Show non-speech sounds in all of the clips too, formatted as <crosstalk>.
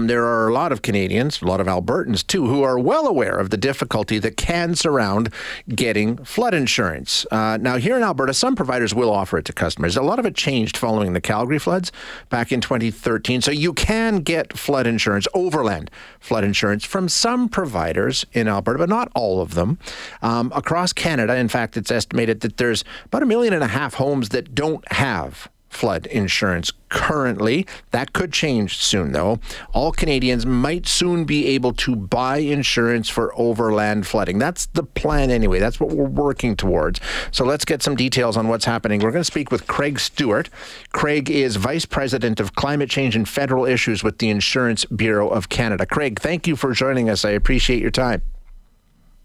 There are a lot of Canadians, a lot of Albertans too, who are well aware of the difficulty that can surround getting flood insurance. Uh, now, here in Alberta, some providers will offer it to customers. A lot of it changed following the Calgary floods back in 2013. So you can get flood insurance, overland flood insurance, from some providers in Alberta, but not all of them. Um, across Canada, in fact, it's estimated that there's about a million and a half homes that don't have flood insurance currently. That could change soon, though. All Canadians might soon be able to buy insurance for overland flooding. That's the plan, anyway. That's what we're working towards. So let's get some details on what's happening. We're going to speak with Craig Stewart. Craig is Vice President of Climate Change and Federal Issues with the Insurance Bureau of Canada. Craig, thank you for joining us. I appreciate your time.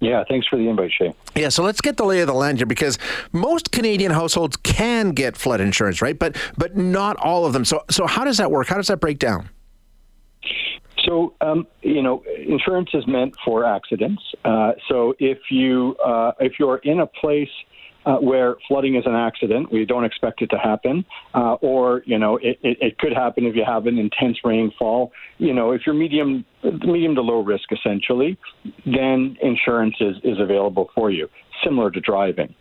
Yeah, thanks for the invite, Shay. Yeah, so let's get the lay of the land here because most Canadian households can get flood insurance, right? But but not all of them. So so how does that work? How does that break down? So, um, you know, insurance is meant for accidents. Uh, so, if you uh, if you're in a place uh, where flooding is an accident. We don't expect it to happen, uh, or you know it, it, it, could happen if you have an intense rainfall. You know, if you're medium medium to low risk, essentially, then insurance is, is available for you, similar to driving.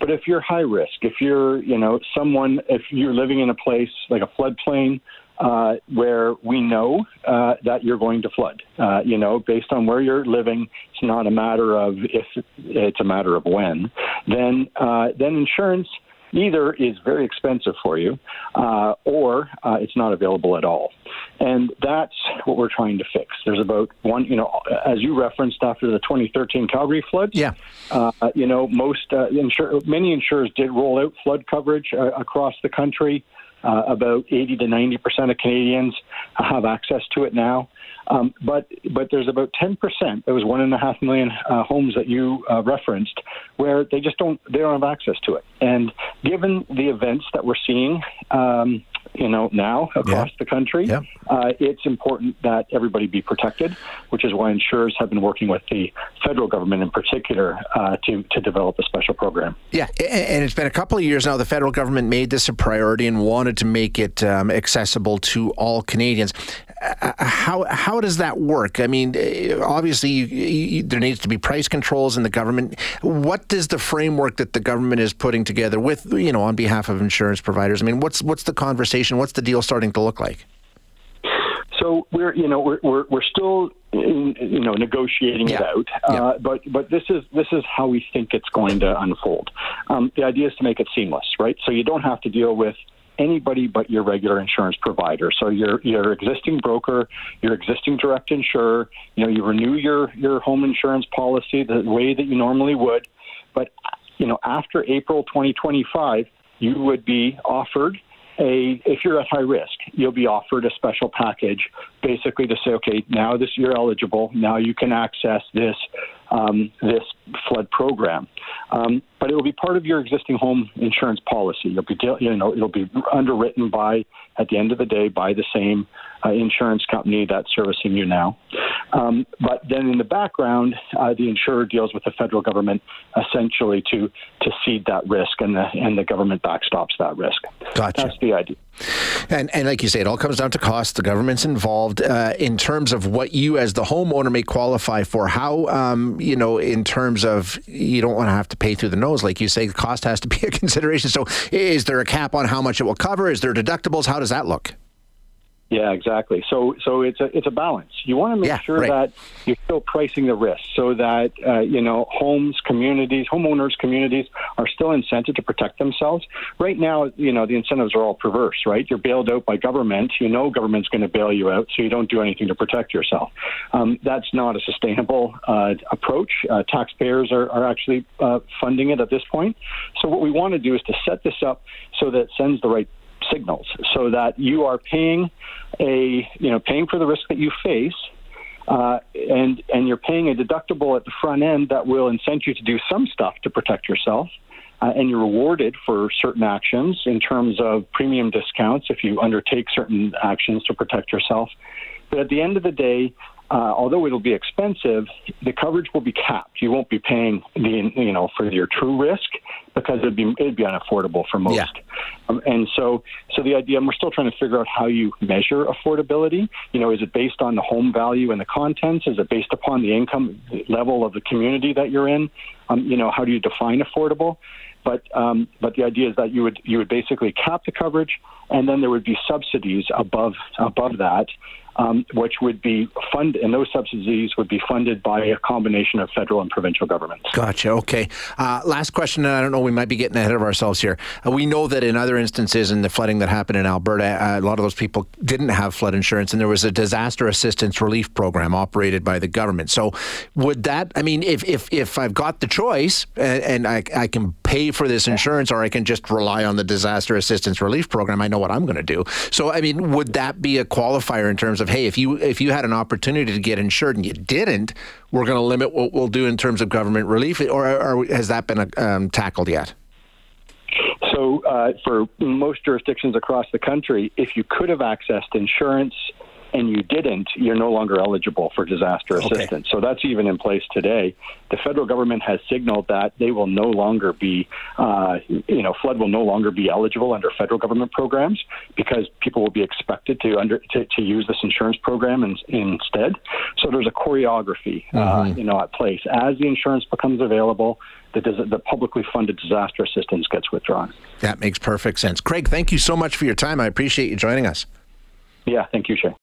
But if you're high risk, if you're you know someone, if you're living in a place like a floodplain uh, where we know uh, that you're going to flood. Uh, you know, based on where you're living, it's not a matter of if; it's a matter of when. Then, uh, then insurance either is very expensive for you, uh, or uh, it's not available at all. And that's what we're trying to fix. There's about one, you know, as you referenced after the 2013 Calgary flood. Yeah. you know, most insur- many insurers did roll out flood coverage across the country. Uh, about 80 to 90 percent of Canadians have access to it now. Um, but but there's about 10 percent. Was one and a half million uh, homes that you uh, referenced where they just don't they don't have access to it. And given the events that we're seeing, um, you know, now across yeah. the country, yeah. uh, it's important that everybody be protected, which is why insurers have been working with the federal government in particular uh, to, to develop a special program. Yeah, and it's been a couple of years now. The federal government made this a priority and wanted to make it um, accessible to all Canadians. How how does that work? I mean, uh, obviously, you, you, there needs to be price controls in the government. What does the framework that the government is putting together with, you know, on behalf of insurance providers? I mean, what's what's the conversation? What's the deal starting to look like? So we're you know we're we're, we're still in, you know negotiating yeah. it out, yeah. uh, but but this is this is how we think it's going to unfold. Um, the idea is to make it seamless, right? So you don't have to deal with anybody but your regular insurance provider. So your your existing broker, your existing direct insurer, you know, you renew your your home insurance policy the way that you normally would, but you know, after April 2025, you would be offered a if you're at high risk, you'll be offered a special package, basically to say, okay, now this you're eligible, now you can access this um, this flood program. Um, but it will be part of your existing home insurance policy. You'll be, you know, it'll be underwritten by, at the end of the day, by the same uh, insurance company that's servicing you now. Um, but then in the background, uh, the insurer deals with the federal government essentially to to cede that risk, and the and the government backstops that risk. Gotcha. That's the idea. And and like you say, it all comes down to cost. The government's involved uh, in terms of what you, as the homeowner, may qualify for. How um, you know, in terms of you don't want to have to pay through the nose, like you say, the cost has to be a <laughs> consideration. So, is there a cap on how much it will cover? Is there deductibles? How does that look? Yeah, exactly. So, so it's a it's a balance. You want to make yeah, sure right. that you're still pricing the risk, so that uh, you know homes, communities, homeowners, communities are still incented to protect themselves. Right now, you know the incentives are all perverse. Right, you're bailed out by government. You know government's going to bail you out, so you don't do anything to protect yourself. Um, that's not a sustainable uh, approach. Uh, taxpayers are, are actually uh, funding it at this point. So what we want to do is to set this up so that it sends the right signals so that you are paying a you know paying for the risk that you face uh, and and you're paying a deductible at the front end that will incent you to do some stuff to protect yourself. Uh, and you're rewarded for certain actions in terms of premium discounts if you undertake certain actions to protect yourself. But at the end of the day, uh, although it'll be expensive, the coverage will be capped. You won't be paying the you know for your true risk because it'd be it'd be unaffordable for most. Yeah. Um, and so so the idea, and we're still trying to figure out how you measure affordability. You know, is it based on the home value and the contents? Is it based upon the income level of the community that you're in? Um, you know, how do you define affordable? But um, but the idea is that you would you would basically cap the coverage, and then there would be subsidies above above that um, which would be funded, and those subsidies would be funded by a combination of federal and provincial governments. Gotcha. Okay. Uh, last question, and I don't know, we might be getting ahead of ourselves here. Uh, we know that in other instances, in the flooding that happened in Alberta, uh, a lot of those people didn't have flood insurance, and there was a disaster assistance relief program operated by the government. So, would that? I mean, if if if I've got the choice and, and I, I can pay for this insurance, or I can just rely on the disaster assistance relief program, I know what I'm going to do. So, I mean, would that be a qualifier in terms of of hey, if you if you had an opportunity to get insured and you didn't, we're going to limit what we'll do in terms of government relief, or, or has that been um, tackled yet? So, uh, for most jurisdictions across the country, if you could have accessed insurance and you didn't, you're no longer eligible for disaster assistance. Okay. So that's even in place today. The federal government has signaled that they will no longer be, uh, you know, flood will no longer be eligible under federal government programs because people will be expected to under to, to use this insurance program in, instead. So there's a choreography, uh, mm-hmm. uh, you know, at place as the insurance becomes available. The, the publicly funded disaster assistance gets withdrawn. That makes perfect sense. Craig, thank you so much for your time. I appreciate you joining us. Yeah, thank you, Shay.